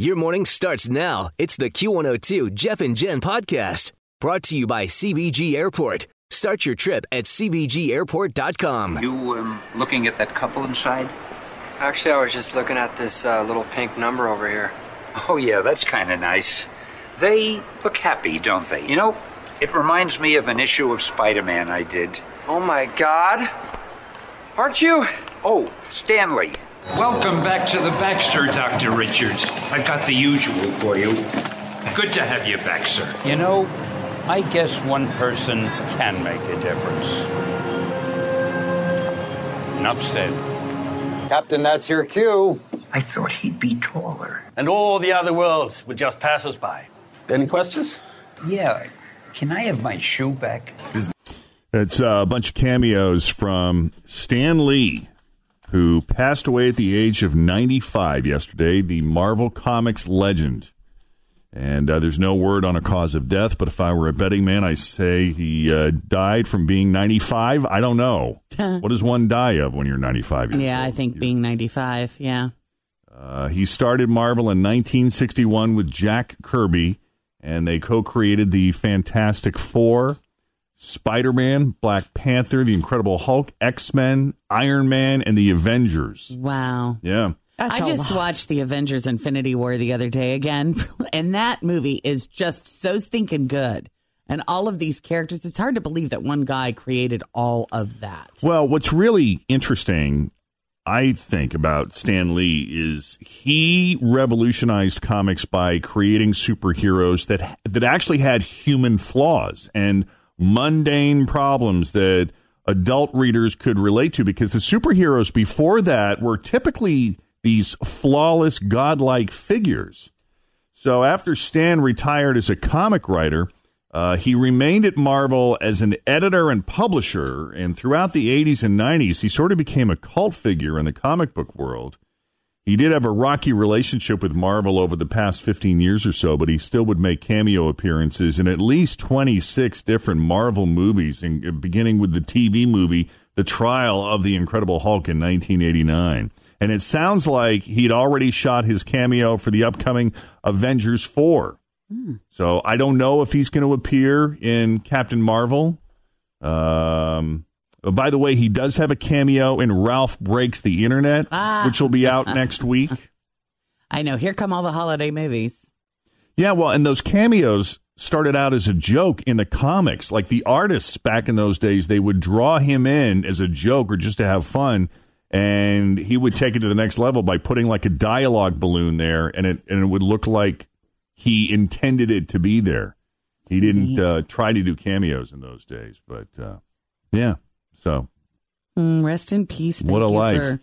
Your morning starts now. It's the Q102 Jeff and Jen podcast brought to you by CVG Airport. Start your trip at CVGAirport.com. You um, looking at that couple inside? Actually, I was just looking at this uh, little pink number over here. Oh, yeah, that's kind of nice. They look happy, don't they? You know, it reminds me of an issue of Spider Man I did. Oh my god! Aren't you? Oh, Stan Lee. Welcome back to the Baxter, Dr. Richards. I've got the usual for you. Good to have you back, sir. You know, I guess one person can make a difference. Enough said. Captain, that's your cue. I thought he'd be taller. And all the other worlds would just pass us by. Any questions? Yeah. Can I have my shoe back? It's uh, a bunch of cameos from Stan Lee, who passed away at the age of 95 yesterday, the Marvel Comics legend. And uh, there's no word on a cause of death, but if I were a betting man, I say he uh, died from being 95. I don't know. what does one die of when you're 95 years Yeah, old? I think being 95. Yeah. Uh, he started Marvel in 1961 with Jack Kirby, and they co created the Fantastic Four, Spider Man, Black Panther, The Incredible Hulk, X Men, Iron Man, and the Avengers. Wow. Yeah. I just watched the Avengers Infinity War the other day again, and that movie is just so stinking good. And all of these characters, it's hard to believe that one guy created all of that. Well, what's really interesting, I think, about Stan Lee is he revolutionized comics by creating superheroes that that actually had human flaws and mundane problems that adult readers could relate to because the superheroes before that were typically these flawless godlike figures. So after Stan retired as a comic writer, uh, he remained at Marvel as an editor and publisher, and throughout the 80s and 90s, he sort of became a cult figure in the comic book world. He did have a rocky relationship with Marvel over the past 15 years or so, but he still would make cameo appearances in at least 26 different Marvel movies, in, beginning with the TV movie The Trial of the Incredible Hulk in 1989. And it sounds like he'd already shot his cameo for the upcoming Avengers 4. So I don't know if he's going to appear in Captain Marvel. Um, oh, by the way, he does have a cameo in Ralph Breaks the Internet, Ah. which will be out next week. I know. Here come all the holiday movies. Yeah, well, and those cameos started out as a joke in the comics. Like the artists back in those days, they would draw him in as a joke or just to have fun, and he would take it to the next level by putting like a dialogue balloon there, and it and it would look like he intended it to be there. He didn't uh, try to do cameos in those days, but uh, yeah. So Mm, rest in peace. Thank What a you life. For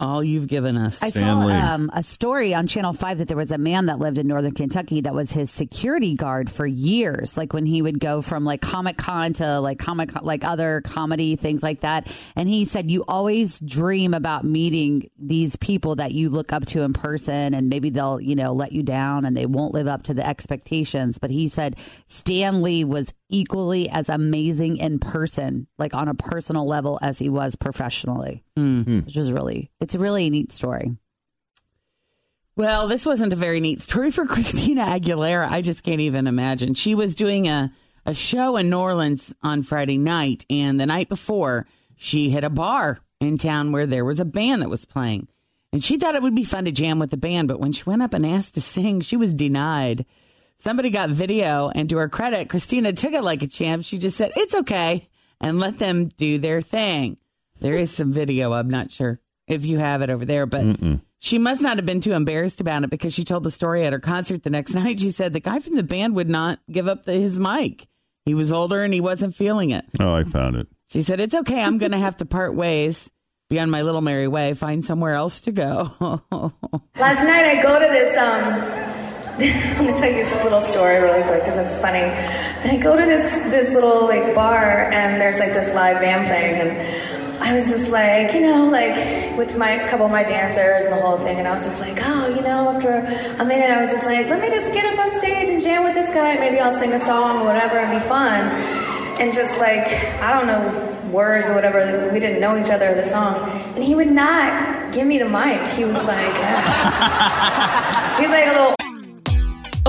all you've given us. I Stan saw um, a story on Channel 5 that there was a man that lived in northern Kentucky that was his security guard for years. Like when he would go from like Comic Con to like Comic like other comedy things like that. And he said, You always dream about meeting these people that you look up to in person and maybe they'll, you know, let you down and they won't live up to the expectations. But he said Stan Lee was equally as amazing in person, like on a personal level as he was professionally. Mm. Hmm. Which was really, it's a really neat story. Well, this wasn't a very neat story for Christina Aguilera. I just can't even imagine. She was doing a, a show in New Orleans on Friday night, and the night before, she hit a bar in town where there was a band that was playing. And she thought it would be fun to jam with the band, but when she went up and asked to sing, she was denied. Somebody got video, and to her credit, Christina took it like a champ. She just said, It's okay, and let them do their thing. There is some video. I'm not sure if you have it over there, but Mm-mm. she must not have been too embarrassed about it because she told the story at her concert the next night. She said the guy from the band would not give up the, his mic. He was older and he wasn't feeling it. Oh, I found it. She said, It's okay. I'm going to have to part ways, be on my little merry way, find somewhere else to go. Last night I go to this, um, I'm gonna tell you this little story really quick because it's funny. But I go to this, this little like bar and there's like this live band thing and I was just like, you know, like with my couple of my dancers and the whole thing, and I was just like, oh, you know, after a minute, I was just like, let me just get up on stage and jam with this guy. Maybe I'll sing a song or whatever and be fun. And just like, I don't know words or whatever, we didn't know each other the song, and he would not give me the mic. He was like, he was like a little.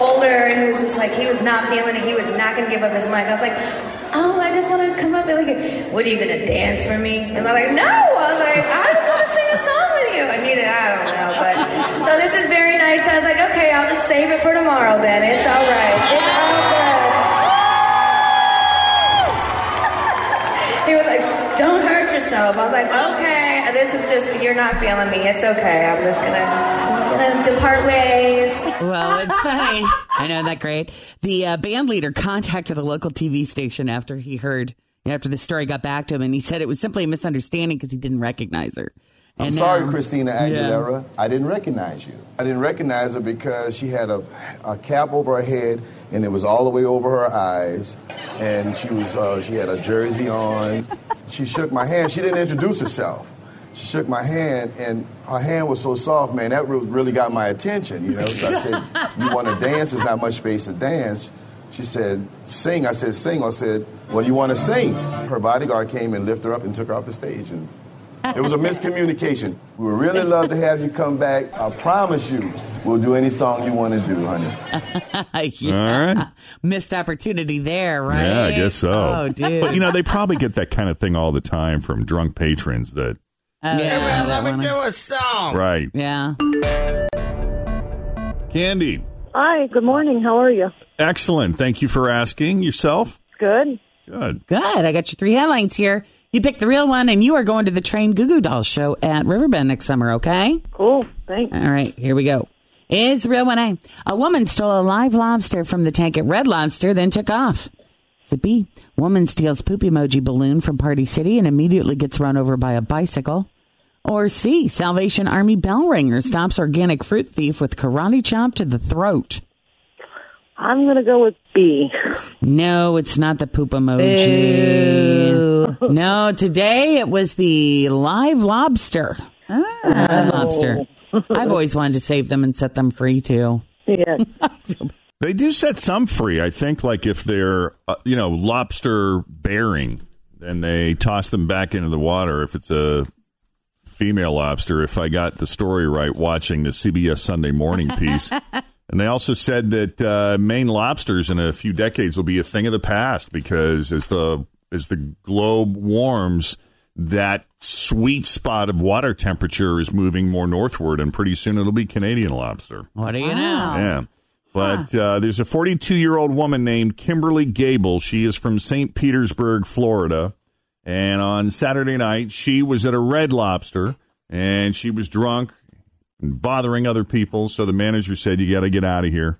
Older and he was just like he was not feeling it. He was not gonna give up his mic i was like oh i just want to come up and like what are you gonna dance for me? And they're like no! I was like i just want to sing a song with you. I need it i don't know but so this is very nice. So i was like okay i'll just save it for tomorrow then. It's all right. It's all good. He was like don't hurt yourself. I was like okay. This is just you're not feeling me. It's okay. I'm just gonna i'm gonna depart ways well, it's funny. I know that great. The uh, band leader contacted a local TV station after he heard, after the story got back to him, and he said it was simply a misunderstanding because he didn't recognize her. I'm And sorry, now- Christina Aguilera. I didn't recognize you. I didn't recognize her because she had a, a cap over her head and it was all the way over her eyes, and she was uh, she had a jersey on. She shook my hand. She didn't introduce herself. She shook my hand, and her hand was so soft, man. That really got my attention, you know. So I said, "You want to dance? There's not much space to dance." She said, "Sing." I said, "Sing." I said, "What do you want to sing?" Her bodyguard came and lifted her up and took her off the stage, and it was a miscommunication. We would really love to have you come back. I promise you, we'll do any song you want to do, honey. yeah. All right. Missed opportunity there, right? Yeah, I guess so. Oh, dude. But you know, they probably get that kind of thing all the time from drunk patrons that Oh, yeah, that Let me do a song. right. Yeah. Candy. Hi, good morning. How are you? Excellent. Thank you for asking. Yourself? Good. Good. Good. I got your three headlines here. You picked the real one, and you are going to the Train Goo Goo Dolls show at Riverbend next summer, okay? Cool. Thanks. All right, here we go. Is the real one A? A woman stole a live lobster from the tank at Red Lobster, then took off. Is it B? Woman steals poop emoji balloon from Party City and immediately gets run over by a bicycle. Or C? Salvation Army bell ringer stops organic fruit thief with karate chop to the throat. I'm going to go with B. No, it's not the poop emoji. no, today it was the live lobster. Ah, live lobster. I've always wanted to save them and set them free too. Yeah. They do set some free, I think, like if they're, uh, you know, lobster bearing, then they toss them back into the water. If it's a female lobster, if I got the story right watching the CBS Sunday morning piece. and they also said that uh, Maine lobsters in a few decades will be a thing of the past because as the as the globe warms, that sweet spot of water temperature is moving more northward, and pretty soon it'll be Canadian lobster. What do you know? Yeah. But uh, there's a 42 year old woman named Kimberly Gable. She is from St. Petersburg, Florida. And on Saturday night, she was at a red lobster and she was drunk and bothering other people. So the manager said, You got to get out of here.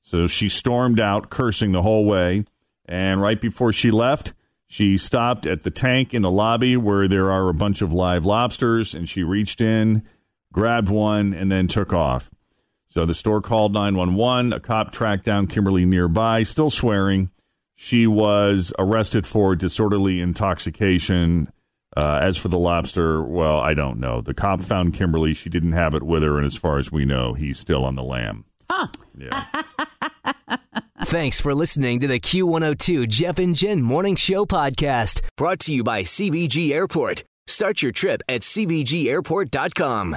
So she stormed out, cursing the whole way. And right before she left, she stopped at the tank in the lobby where there are a bunch of live lobsters and she reached in, grabbed one, and then took off. So the store called 911. A cop tracked down Kimberly nearby, still swearing. She was arrested for disorderly intoxication. Uh, as for the lobster, well, I don't know. The cop found Kimberly. She didn't have it with her, and as far as we know, he's still on the lam. Huh. Yeah. Thanks for listening to the Q102 Jeff and Jen Morning Show podcast, brought to you by CVG Airport. Start your trip at CVGAirport.com.